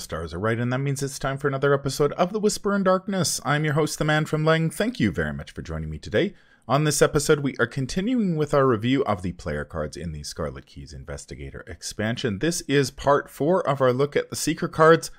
The stars are right, and that means it's time for another episode of The Whisper in Darkness. I'm your host, the man from Leng. Thank you very much for joining me today. On this episode, we are continuing with our review of the player cards in the Scarlet Keys Investigator expansion. This is part four of our look at the Seeker cards.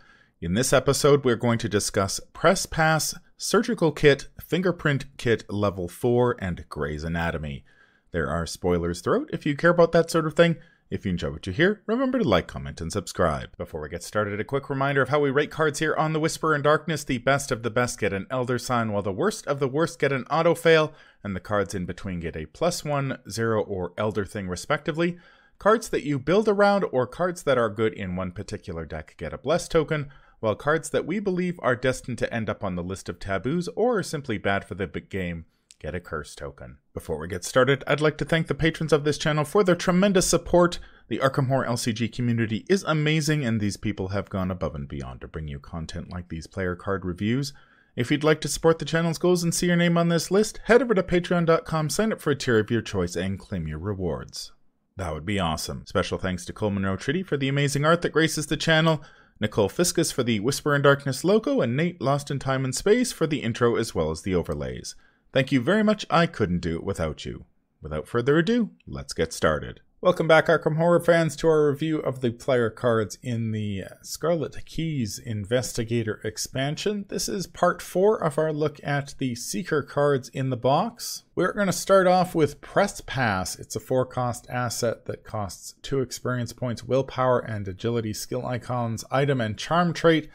In this episode, we're going to discuss Press Pass, Surgical Kit, Fingerprint Kit Level 4, and Gray's Anatomy. There are spoilers throughout if you care about that sort of thing. If you enjoy what you hear, remember to like, comment, and subscribe. Before we get started, a quick reminder of how we rate cards here on The Whisper in Darkness. The best of the best get an Elder Sign, while the worst of the worst get an Auto Fail, and the cards in between get a plus one, zero, or Elder Thing, respectively. Cards that you build around or cards that are good in one particular deck get a Bless token, while cards that we believe are destined to end up on the list of taboos or are simply bad for the big game get a curse token. Before we get started, I'd like to thank the patrons of this channel for their tremendous support. The Arkham Horror LCG community is amazing, and these people have gone above and beyond to bring you content like these player card reviews. If you'd like to support the channel's goals and see your name on this list, head over to patreon.com, sign up for a tier of your choice, and claim your rewards. That would be awesome. Special thanks to Cole Monroe for the amazing art that graces the channel, Nicole Fiscus for the Whisper in Darkness logo, and Nate Lost in Time and Space for the intro as well as the overlays. Thank you very much. I couldn't do it without you. Without further ado, let's get started. Welcome back, Arkham Horror fans, to our review of the player cards in the uh, Scarlet Keys Investigator expansion. This is part four of our look at the Seeker cards in the box. We're going to start off with Press Pass. It's a four cost asset that costs two experience points, willpower, and agility skill icons, item, and charm trait.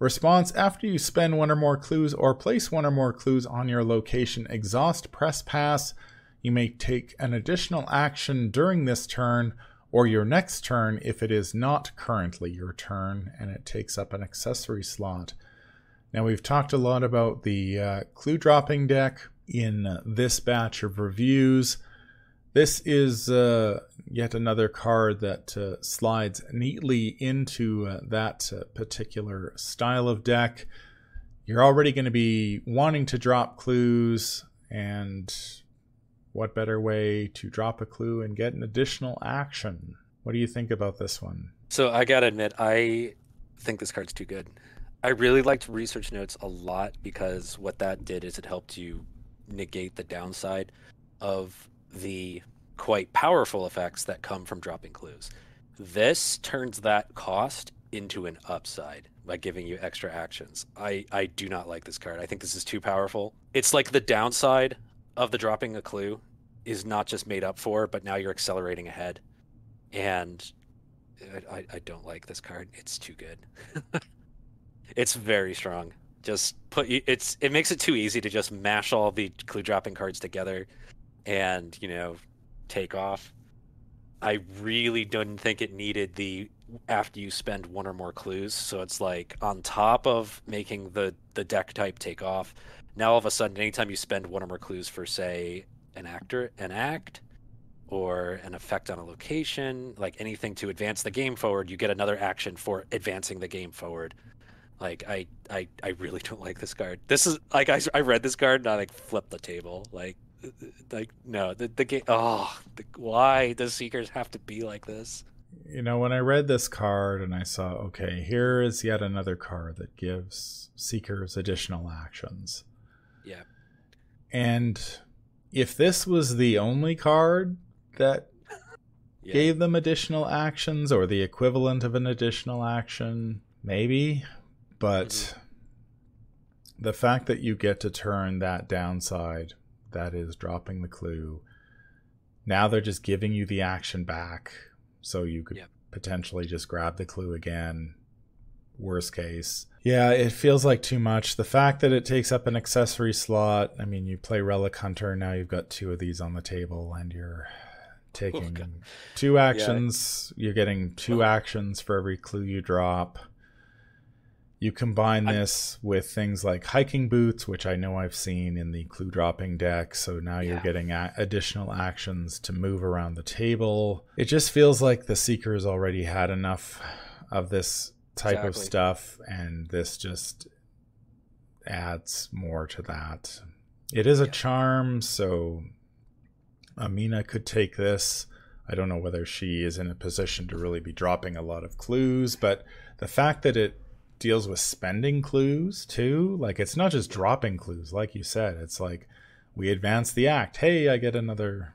Response After you spend one or more clues or place one or more clues on your location, exhaust press pass. You may take an additional action during this turn or your next turn if it is not currently your turn and it takes up an accessory slot. Now, we've talked a lot about the uh, clue dropping deck in this batch of reviews. This is uh, yet another card that uh, slides neatly into uh, that uh, particular style of deck. You're already going to be wanting to drop clues, and what better way to drop a clue and get an additional action? What do you think about this one? So I gotta admit, I think this card's too good. I really liked research notes a lot because what that did is it helped you negate the downside of the quite powerful effects that come from dropping clues. This turns that cost into an upside by giving you extra actions. I, I do not like this card. I think this is too powerful. It's like the downside of the dropping a clue is not just made up for, but now you're accelerating ahead. And I, I don't like this card. It's too good. it's very strong. Just put it's it makes it too easy to just mash all the clue dropping cards together and, you know, take off. I really didn't think it needed the after you spend one or more clues. So it's like on top of making the the deck type take off, now all of a sudden, anytime you spend one or more clues for say an actor, an act, or an effect on a location, like anything to advance the game forward, you get another action for advancing the game forward. Like I, I, I really don't like this card. This is like I, I read this card and I like flipped the table. Like like no the, the game oh the, why does seekers have to be like this you know when i read this card and i saw okay here is yet another card that gives seekers additional actions yeah and if this was the only card that yeah. gave them additional actions or the equivalent of an additional action maybe but mm-hmm. the fact that you get to turn that downside that is dropping the clue. Now they're just giving you the action back, so you could yep. potentially just grab the clue again. Worst case. Yeah, it feels like too much. The fact that it takes up an accessory slot, I mean, you play Relic Hunter, now you've got two of these on the table, and you're oh, taking oh, two actions. Yeah. You're getting two actions for every clue you drop. You combine this I, with things like hiking boots, which I know I've seen in the clue dropping deck. So now you're getting a- additional actions to move around the table. It just feels like the Seekers already had enough of this type exactly. of stuff, and this just adds more to that. It is a yeah. charm, so Amina could take this. I don't know whether she is in a position to really be dropping a lot of clues, but the fact that it deals with spending clues too, like it's not just dropping clues, like you said, it's like we advance the act. Hey, I get another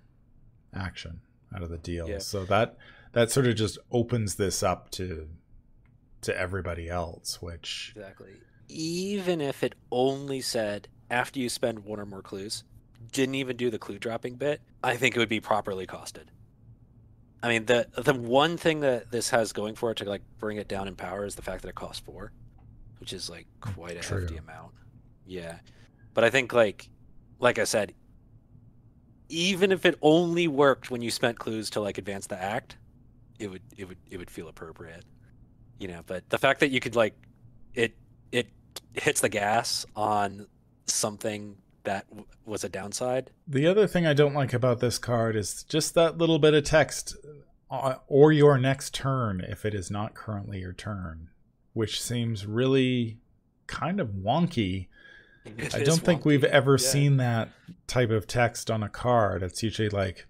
action out of the deal. Yeah. So that that sort of just opens this up to to everybody else, which Exactly. Even if it only said after you spend one or more clues, didn't even do the clue dropping bit, I think it would be properly costed. I mean, the the one thing that this has going for it to like bring it down in power is the fact that it costs four, which is like quite a True. hefty amount. Yeah, but I think like, like I said, even if it only worked when you spent clues to like advance the act, it would it would it would feel appropriate, you know. But the fact that you could like, it it hits the gas on something that w- was a downside. The other thing I don't like about this card is just that little bit of text uh, or your next turn if it is not currently your turn, which seems really kind of wonky. It I don't think we've ever Yeah. seen that type of text on a card. It's usually like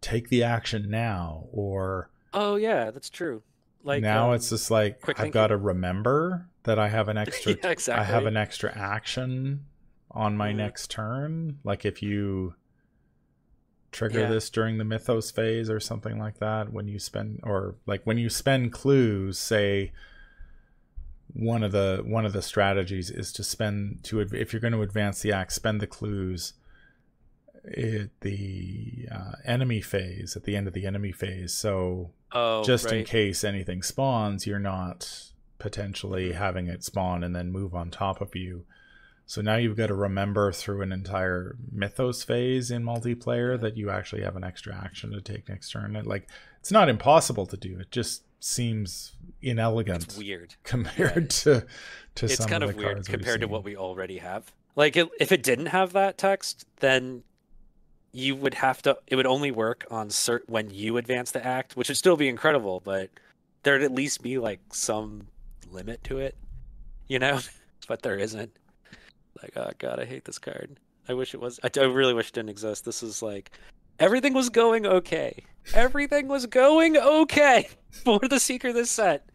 take the action now or Oh yeah, that's true. Like now um, it's just like I've got to remember that I have an extra yeah, exactly. I have an extra action on my Mhm. next turn. Like if you trigger Yeah. this during the mythos phase or something like that, when you spend or like when you spend clues, say one of the one of the strategies is to spend to if you're going to advance the act, spend the clues at the uh, enemy phase at the end of the enemy phase. So oh, just in case anything spawns, you're not potentially having it spawn and then move on top of you. So now you've got to remember through an entire mythos phase in multiplayer that you actually have an extra action to take next turn. It, like it's not impossible to do. It just seems inelegant It's weird. compared to to it's some kind of of weird compared to what we already have. Like it, if it didn't have that text, then you would have to. It would only work on cert when you advance the act, which would still be incredible, but there'd at least be like some limit to it, you know. but there isn't. Like, oh god, I hate this card. I wish it was. I, I really wish it didn't exist. This is like everything was going okay. Everything was going okay for the seeker this set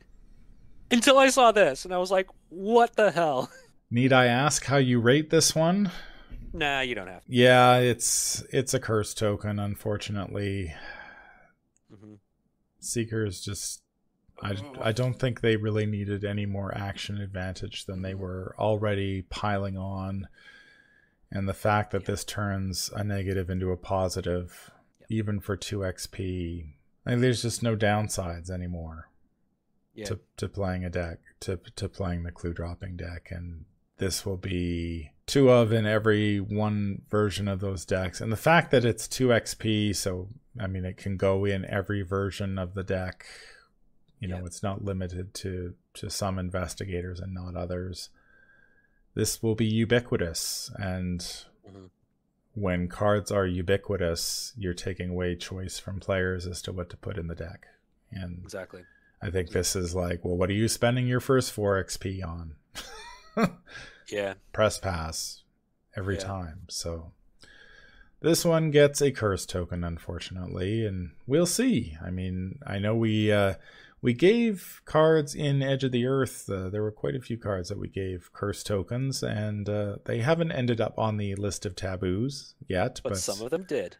until I saw this, and I was like, what the hell? Need I ask how you rate this one? Nah, you don't have to. Yeah, it's it's a curse token, unfortunately. Mm-hmm. Seekers just I, oh, I don't think they really needed any more action advantage than they mm-hmm. were already piling on. And the fact that this turns a negative into a positive, Yep. even for 2 XP, like there's just no downsides anymore Yeah. to, to playing a deck, to, to playing the clue dropping deck. And this will be two of in every one version of those decks. And the fact that it's 2 XP, so I mean, it can go in every version of the deck. You know, Yeah. it's not limited to to some investigators and not others. This will be ubiquitous, and Mhm. when cards are ubiquitous, you're taking away choice from players as to what to put in the deck. And Exactly. I think this is like, well, what are you spending your first four XP on? Yeah. Press pass every Yeah. time. So this one gets a curse token, unfortunately, and we'll see. I mean, I know we uh, we gave cards in Edge of the Earth. Uh, there were quite a few cards that we gave curse tokens, and uh, they haven't ended up on the list of taboos yet. But, some of them did.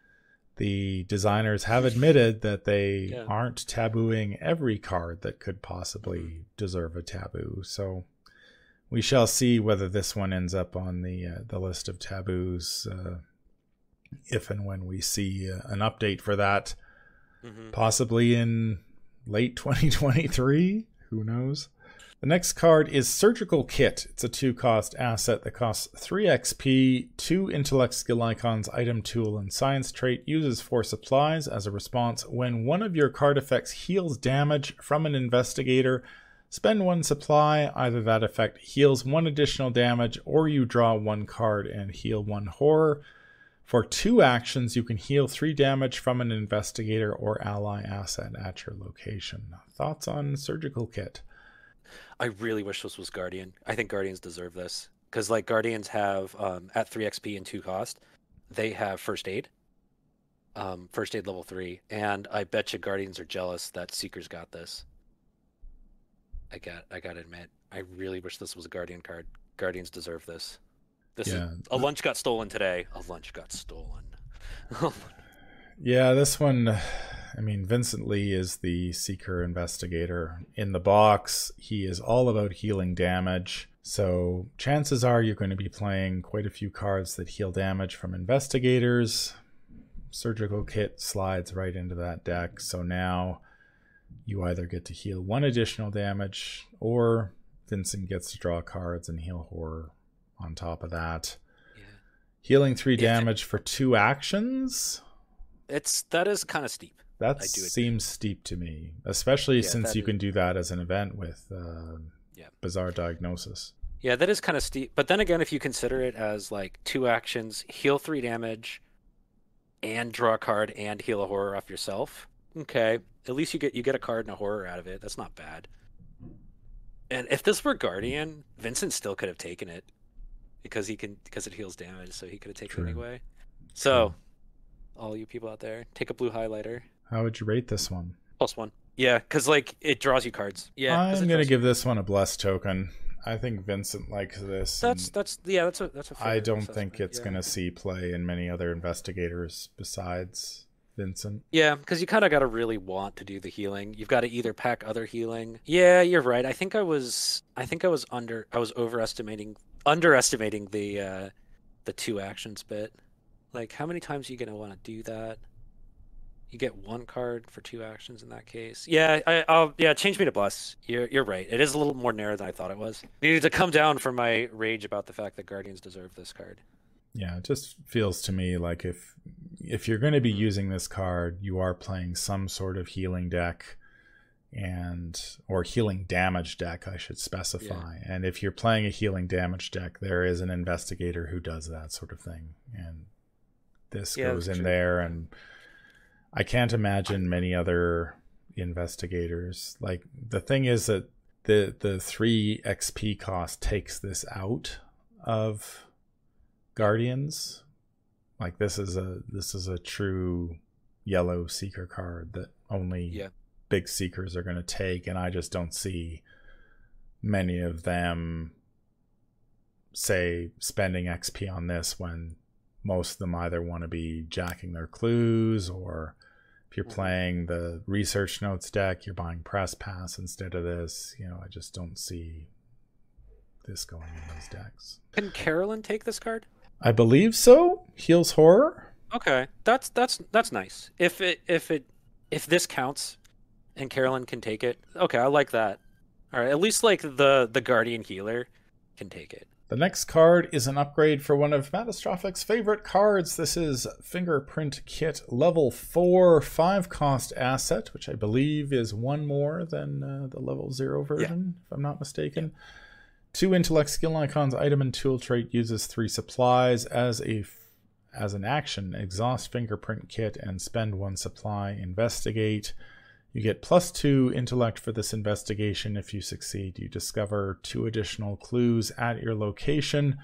the designers have admitted that they Yeah. aren't tabooing every card that could possibly deserve a taboo. So we shall see whether this one ends up on the uh, the list of taboos uh, if and when we see uh, an update for that, hmm possibly in late 2023. Who knows? The next card is Surgical Kit. It's a two cost asset that costs 3 XP, 2 intellect skill icons, item tool, and science trait. Uses 4 supplies as a response. When one of your card effects heals damage from an investigator, spend 1 supply. Either that effect heals 1 additional damage, or you draw 1 card and heal 1 horror. For two actions, you can heal 3 damage from an investigator or ally asset at your location. Thoughts on Surgical Kit? I really wish this was Guardian. I think Guardians deserve this because, like, Guardians have um, at three XP and two cost, they have first aid. um, first aid level three, and I bet you Guardians are jealous that Seekers got this. I got, I gotta admit, I really wish this was a Guardian card. Guardians deserve this. This Yeah. is a lunch got stolen today. A lunch got stolen. Yeah, this one, I mean, Vincent Lee is the seeker investigator. In the box, he is all about healing damage. So, chances are you're going to be playing quite a few cards that heal damage from investigators. Surgical Kit slides right into that deck. So now you either get to heal one additional damage, or Vincent gets to draw cards and heal horror on top of that. yeah. Healing three Yeah. damage for two actions. It's that is kind of steep. That seems steep to me, especially Yeah, since you is- can do that as an event with uh, Yeah. Bizarre Diagnosis. Yeah, that is kind of steep. But then again, if you consider it as like two actions, heal three damage, and draw a card and heal a horror off yourself, okay, at least you get you get a card and a horror out of it. That's not bad. And if this were Guardian, Vincent still could have taken it because he can because it heals damage, so he could have taken True. it anyway. So, all you people out there, take a blue highlighter How would you rate this one? plus one. Yeah, because like it draws you cards. Yeah, I'm going to draws you- give this one a blessed token. I think Vincent likes this. That's that's yeah, that's a that's a. I don't think it's yeah. going to see play in many other investigators besides Vincent. Yeah, because you kind of got to really want to do the healing. You've got to either pack other healing. Yeah, you're right. I think I was, I think I was under, I was overestimating, underestimating the, uh, the two actions bit. Like, how many times are you gonna want to do that? You get one card for two actions in that case. Yeah, I, I'll, yeah, change me to bless. You're, you're right. It is a little more narrow than I thought it was. Needed to come down from my rage about the fact that Guardians deserve this card. Yeah, it just feels to me like if if you're going to be using this card, you are playing some sort of healing deck and or healing damage deck, I should specify. And if you're playing a healing damage deck, there is an investigator who does that sort of thing. And this Yeah, goes in true. there and I can't imagine many other investigators. Like the thing is that the the 3 XP cost takes this out of guardians like this is a this is a true yellow seeker card that only Yeah. Big seekers are going to take and i just don't see many of them say spending xp on this when most of them either want to be jacking their clues or if you're Mhm. playing the research notes deck you're buying press pass instead of this you know i just don't see this going in those decks Can Carolyn take this card? I believe so. Heals horror. Okay, that's that's that's nice. If it if it if this counts, and Carolyn can take it, okay, I like that. All right, at least like the the guardian healer can take it. The next card is an upgrade for one of Mattastrophic's favorite cards. This is Fingerprint Kit level 4 5 cost asset, which I believe is one more than uh, the level 0 version, if I'm not mistaken. Two intellect skill icons, item and tool trait uses three supplies as a f- as an action. Exhaust fingerprint kit and spend one supply. Investigate. You get plus two intellect for this investigation. If you succeed, you discover two additional clues at your location,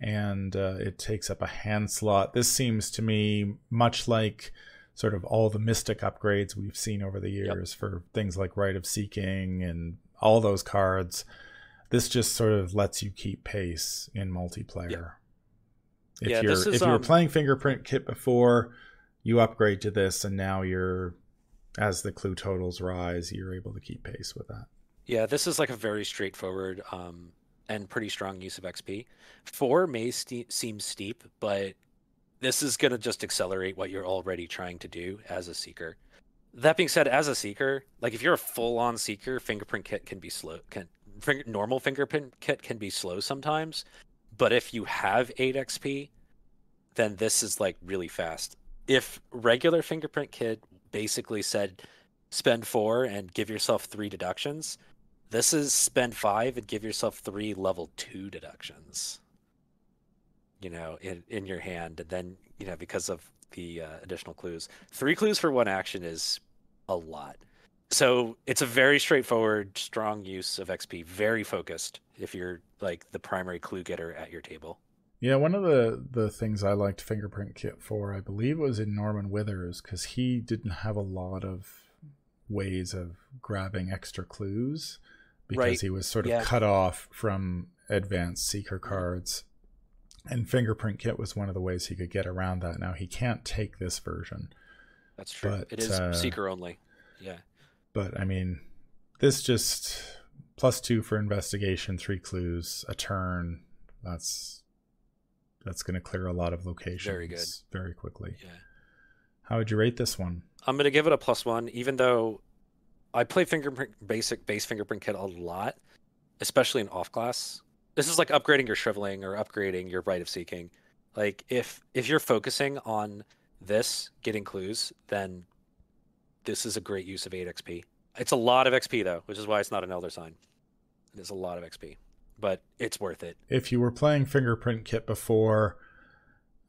and uh, it takes up a hand slot. This seems to me much like sort of all the mystic upgrades we've seen over the years for things like Rite of Seeking and all those cards. This just sort of lets you keep pace in multiplayer. If Yeah, you're is, if you were um, playing fingerprint kit before, you upgrade to this, and now you're as the clue totals rise, you're able to keep pace with that. Yeah, this is like a very straightforward um, and pretty strong use of XP. Four may seem steep, but this is going to just accelerate what you're already trying to do as a seeker. That being said, as a seeker, like if you're a full-on seeker, fingerprint kit can be slow. Can normal fingerprint kit can be slow sometimes, but if you have eight XP, then this is like really fast. If regular fingerprint kit basically said spend four and give yourself three deductions, this is spend five and give yourself three level two deductions. You know, in in your hand, and then you know because of the uh, additional clues, three clues for one action is a lot. So it's a very straightforward, strong use of XP, very focused. If you're like the primary clue getter at your table. Yeah, one of the the things I liked Fingerprint Kit for, I believe, was in Norman Withers because he didn't have a lot of ways of grabbing extra clues because Right. he was sort of Yeah. cut off from advanced seeker cards. And Fingerprint Kit was one of the ways he could get around that. Now he can't take this version, That's true. But, it is uh, seeker only. Yeah. but I mean, this just plus two for investigation, three clues, a turn. That's that's going to clear a lot of locations Very good. very quickly. Yeah. How would you rate this one? I'm gonna give it a plus one, even though I play fingerprint basic base fingerprint kit a lot, especially in off class. This is like upgrading your shriveling or upgrading your Rite of Seeking. Like if if you're focusing on this getting clues, then this is a great use of 8 XP. It's a lot of XP though, which is why it's not an elder sign. It is a lot of XP, but it's worth it. If you were playing Fingerprint Kit before,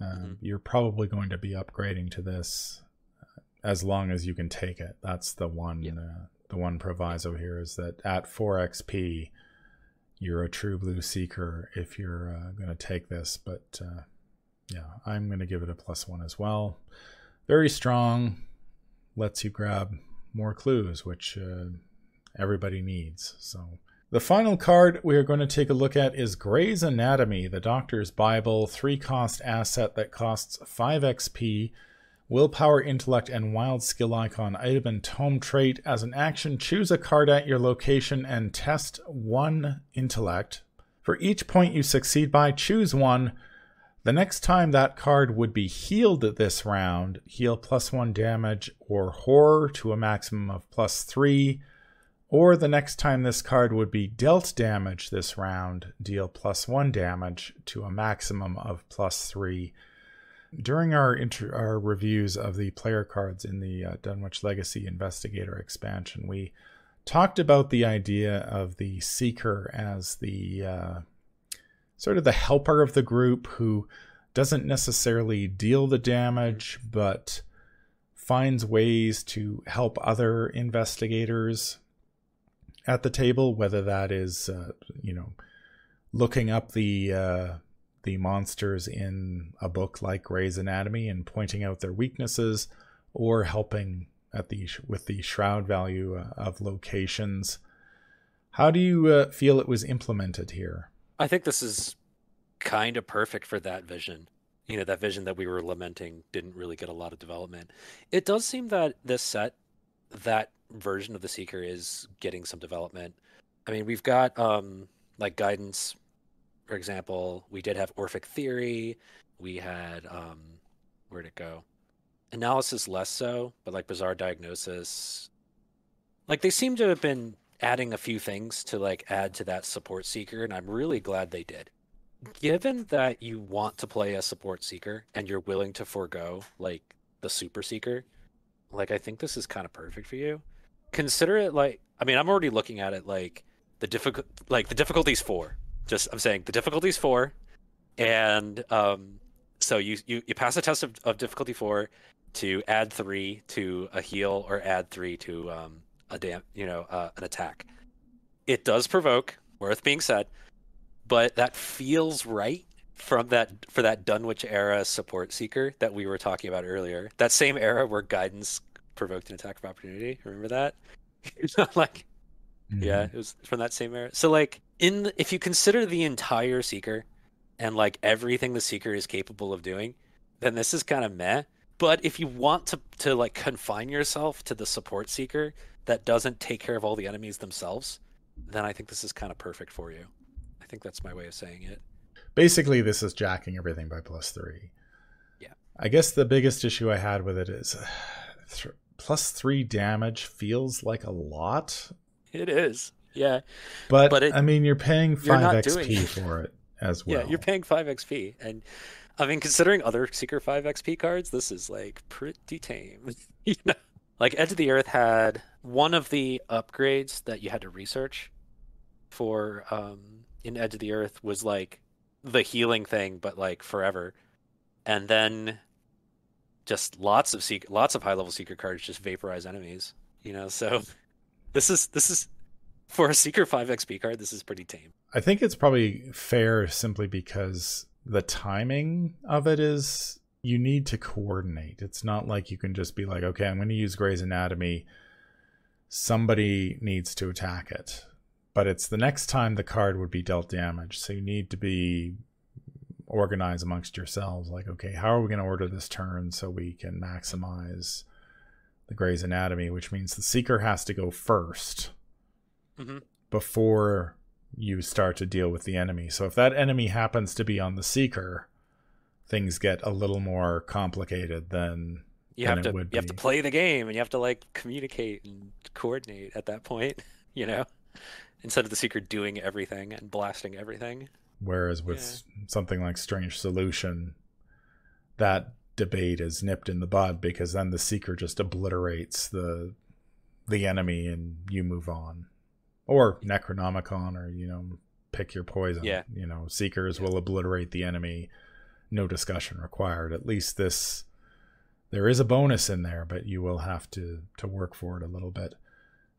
um, Mhm. you're probably going to be upgrading to this uh, as long as you can take it. That's the one. Uh, the one proviso here is that at 4 XP, you're a true blue seeker if you're uh, going to take this. But uh, yeah, I'm going to give it a plus one as well. Very strong. Lets you grab more clues, which uh, everybody needs. So. The final card we are going to take a look at is Gray's Anatomy, the Doctor's Bible, three cost asset that costs 5 XP, willpower, intellect, and wild skill icon item and tome trait. As an action, choose a card at your location and test one intellect. For each point you succeed by, choose one. The next time that card would be healed this round, heal plus one damage or horror to a maximum of plus three. Or the next time this card would be dealt damage this round, deal plus one damage to a maximum of plus three. During our inter- our reviews of the player cards in the uh, Dunwich Legacy Investigator expansion, we talked about the idea of the Seeker as the uh, sort of the helper of the group who doesn't necessarily deal the damage, but finds ways to help other investigators at the table, whether that is, uh, you know, looking up the uh, the monsters in a book like Gray's Anatomy and pointing out their weaknesses, or helping at the with the shroud value uh, of locations. How do you uh, feel it was implemented here? I think this is kind of perfect for that vision. You know, that vision that we were lamenting didn't really get a lot of development. It does seem that this set, that version of the Seeker is getting some development. I mean, we've got um like guidance, for example. We did have Orphic Theory. We had um where'd it go? Analysis less so, but like Bizarre Diagnosis. Like they seem to have been adding a few things to like add to that support seeker and i'm really glad they did given that you want to play a support seeker and you're willing to forego like the super seeker like i think this is kind of perfect for you consider it like i mean i'm already looking at it like the difficult like the difficulty's four. Just i'm saying the difficulty's four. And um so you you, you pass a test of, of difficulty four to add three to a heal or add three to um a dam you know uh, an attack. It does provoke worth being said but that feels right from that for that dunwich era support seeker that we were talking about earlier. That same era where guidance provoked an attack of opportunity. Remember that? Like yeah mm-hmm. it was from that same era. So like in the, if you consider the entire seeker and like everything the seeker is capable of doing then this is kind of meh. But if you want to to like confine yourself to the support seeker that doesn't take care of all the enemies themselves then i think this is kind of perfect for you. I think that's my way of saying it. Basically, this is jacking everything by plus three. Yeah. I guess the biggest issue I had with it is plus three damage feels like a lot, it is. Yeah. But, But it- I mean, you're paying you're five XP for it as well. yeah you're paying 5 xp and i mean considering other seeker 5 xp cards this is like pretty tame. You know? Like edge of the earth had one of the upgrades that you had to research for um in edge of the earth was like the healing thing but like forever. And then just lots of seek lots of high level seeker cards just vaporize enemies you know so this is this is for a seeker 5 xp card this is pretty tame I think it's probably fair simply because the timing of it is you need to coordinate. It's not like you can just be like, okay, I'm going to use Gray's Anatomy. Somebody needs to attack it. But it's the next time the card would be dealt damage. So you need to be organized amongst yourselves. Like, okay, how are we going to order this turn so we can maximize the Gray's Anatomy, which means the Seeker has to go 1st mm-hmm. before you start to deal with the enemy. So if that enemy happens to be on the Seeker, things get a little more complicated than you have to you have to play the game and you have to like communicate and coordinate at that point, you know, instead of the Seeker doing everything and blasting everything. Whereas with yeah. something like Strange Solution, that debate is nipped in the bud because then the Seeker just obliterates the the enemy and you move on or Necronomicon, or you know, pick your poison. Yeah. You know, Seekers yeah. will obliterate the enemy. No discussion required. At least this, there is a bonus in there, but you will have to to work for it a little bit.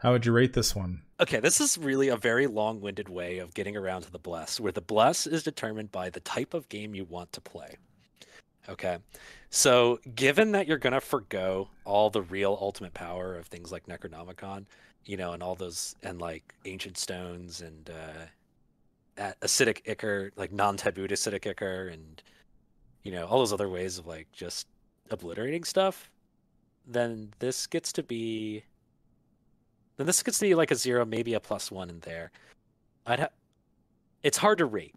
How would you rate this one? Okay, this is really a very long-winded way of getting around to the bless, where the bless is determined by the type of game you want to play. Okay. So, given that you're going to forego all the real ultimate power of things like Necronomicon, you know, and all those and like ancient stones and uh, acidic ichor, like non-tabooed acidic ichor, and you know all those other ways of like just obliterating stuff. Then this gets to be. Then this to be like a zero, maybe a plus one in there. I'd have. It's hard to rate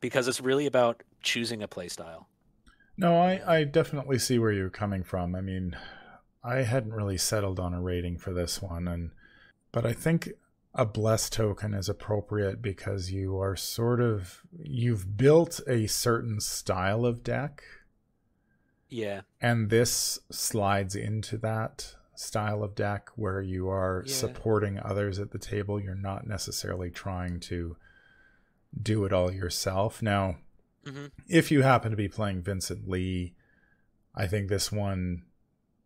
because it's really about choosing a playstyle. No, I, I definitely see where you're coming from. I mean, I hadn't really settled on a rating for this one, and but I think a bless token is appropriate because you are sort of you've built a certain style of deck. Yeah. And this slides into that style of deck where you are yeah. supporting others at the table. You're not necessarily trying to do it all yourself. Now, mm-hmm. if you happen to be playing Vincent Lee, I think this one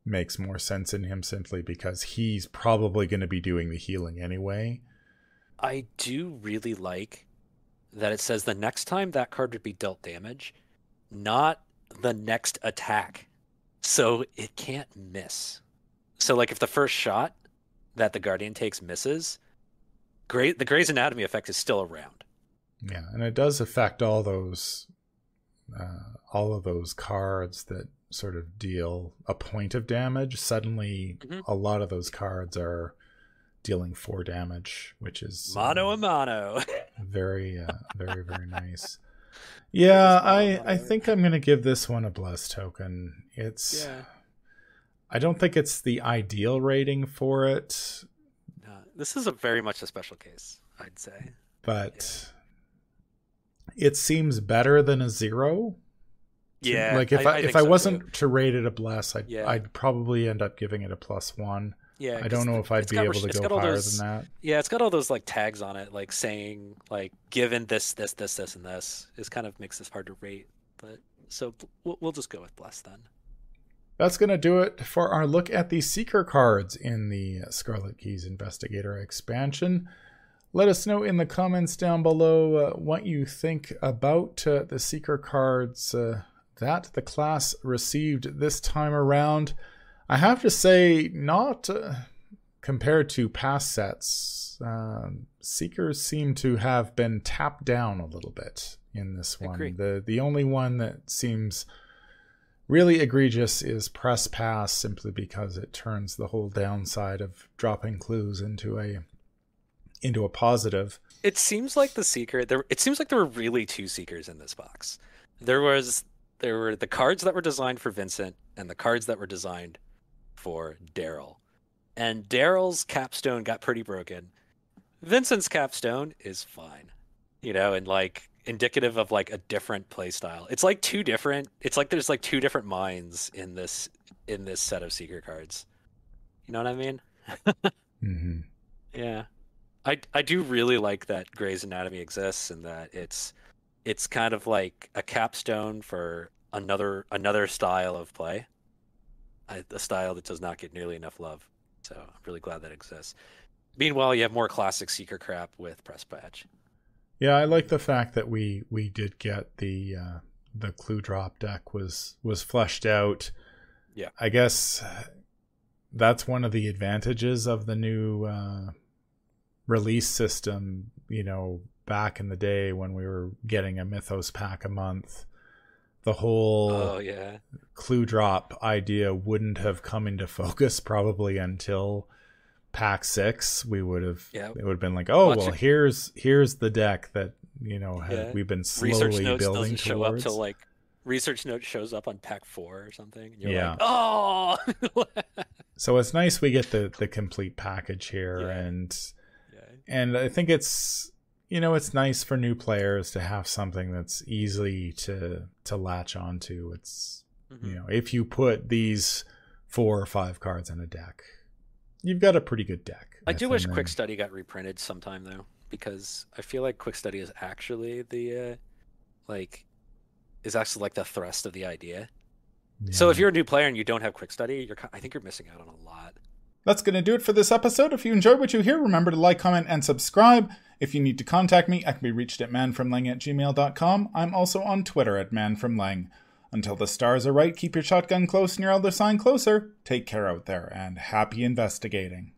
makes more sense in him simply because he's probably going to be doing the healing anyway. I do really like that it says the next time that card would be dealt damage, not the next attack. So it can't miss. So like if the first shot that the guardian takes misses, great the Gray's Anatomy effect is still around. Yeah, and it does affect all those uh, all of those cards that sort of deal a point of damage, suddenly mm-hmm. a lot of those cards are dealing four damage, which is mono uh, a mono. very, uh, very, very nice. Yeah, I I think I'm gonna give this one a bless token. It's yeah. I don't think it's the ideal rating for it. No, this is a very much a special case, I'd say. But yeah. it seems better than a zero. Yeah, like if I, I if I wasn't too. to rate it a bless, I'd yeah. I'd probably end up giving it a plus one. Yeah, I don't know if I'd be able to go higher those, than that. Yeah, it's got all those like tags on it, like saying like given this, this, this, this, and this. Is kind of makes this hard to rate, but so we'll, we'll just go with bless then. That's going to do it for our look at the Seeker cards in the Scarlet Keys Investigator expansion. Let us know in the comments down below uh, what you think about uh, the Seeker cards uh, that the class received this time around. I have to say, not uh, compared to past sets, uh, Seekers seem to have been tapped down a little bit in this one. The the only one that seems really egregious is press pass simply because it turns the whole downside of dropping clues into a into a positive. It seems like the seeker there it seems like there were really two seekers in this box. There was there were the cards that were designed for Vincent and the cards that were designed for Darrell. And Darrell's capstone got pretty broken. Vincent's capstone is fine. You know, and like indicative of like a different play style. It's like two different it's like there's like two different minds in this in this set of seeker cards. You know what I mean? mm-hmm. Yeah. I I do really like that Gray's Anatomy exists and that it's it's kind of like a capstone for another another style of play, a style that does not get nearly enough love. So I'm really glad that exists. Meanwhile, you have more classic seeker crap with press pass. Yeah, I like the fact that we we did get the uh, the clue drop deck was was fleshed out. Yeah. I guess that's one of the advantages of the new uh, release system. You know, back in the day when we were getting a Mythos pack a month, the whole Oh yeah. clue drop idea wouldn't have come into focus probably until pack six we would have Yeah. it would have been like oh Watch well it- here's here's the deck that you know ha- Yeah. we've been Research slowly notes building doesn't show up towards till like research note shows up on pack four or something. And you're Yeah. like, oh. so it's nice we get the the complete package here Yeah. and and i think it's you know it's nice for new players to have something that's easy to to latch onto it's Mhm. you know if you put these four or five cards in a deck you've got a pretty good deck I do wish and Quick Study got reprinted sometime though, because I feel like Quick Study is actually the uh, like is actually like the thrust of the idea. So if you're a new player and you don't have Quick Study, you're I think you're missing out on a lot. That's going to do it for this episode. If you enjoyed what you hear, remember to like, comment, and subscribe. If you need to contact me, I can be reached at manfromleng at gmail.com. I'm also on Twitter at manfromleng. Until the stars are right, keep your shotgun close and your Elder Sign closer. Take care out there, and happy investigating.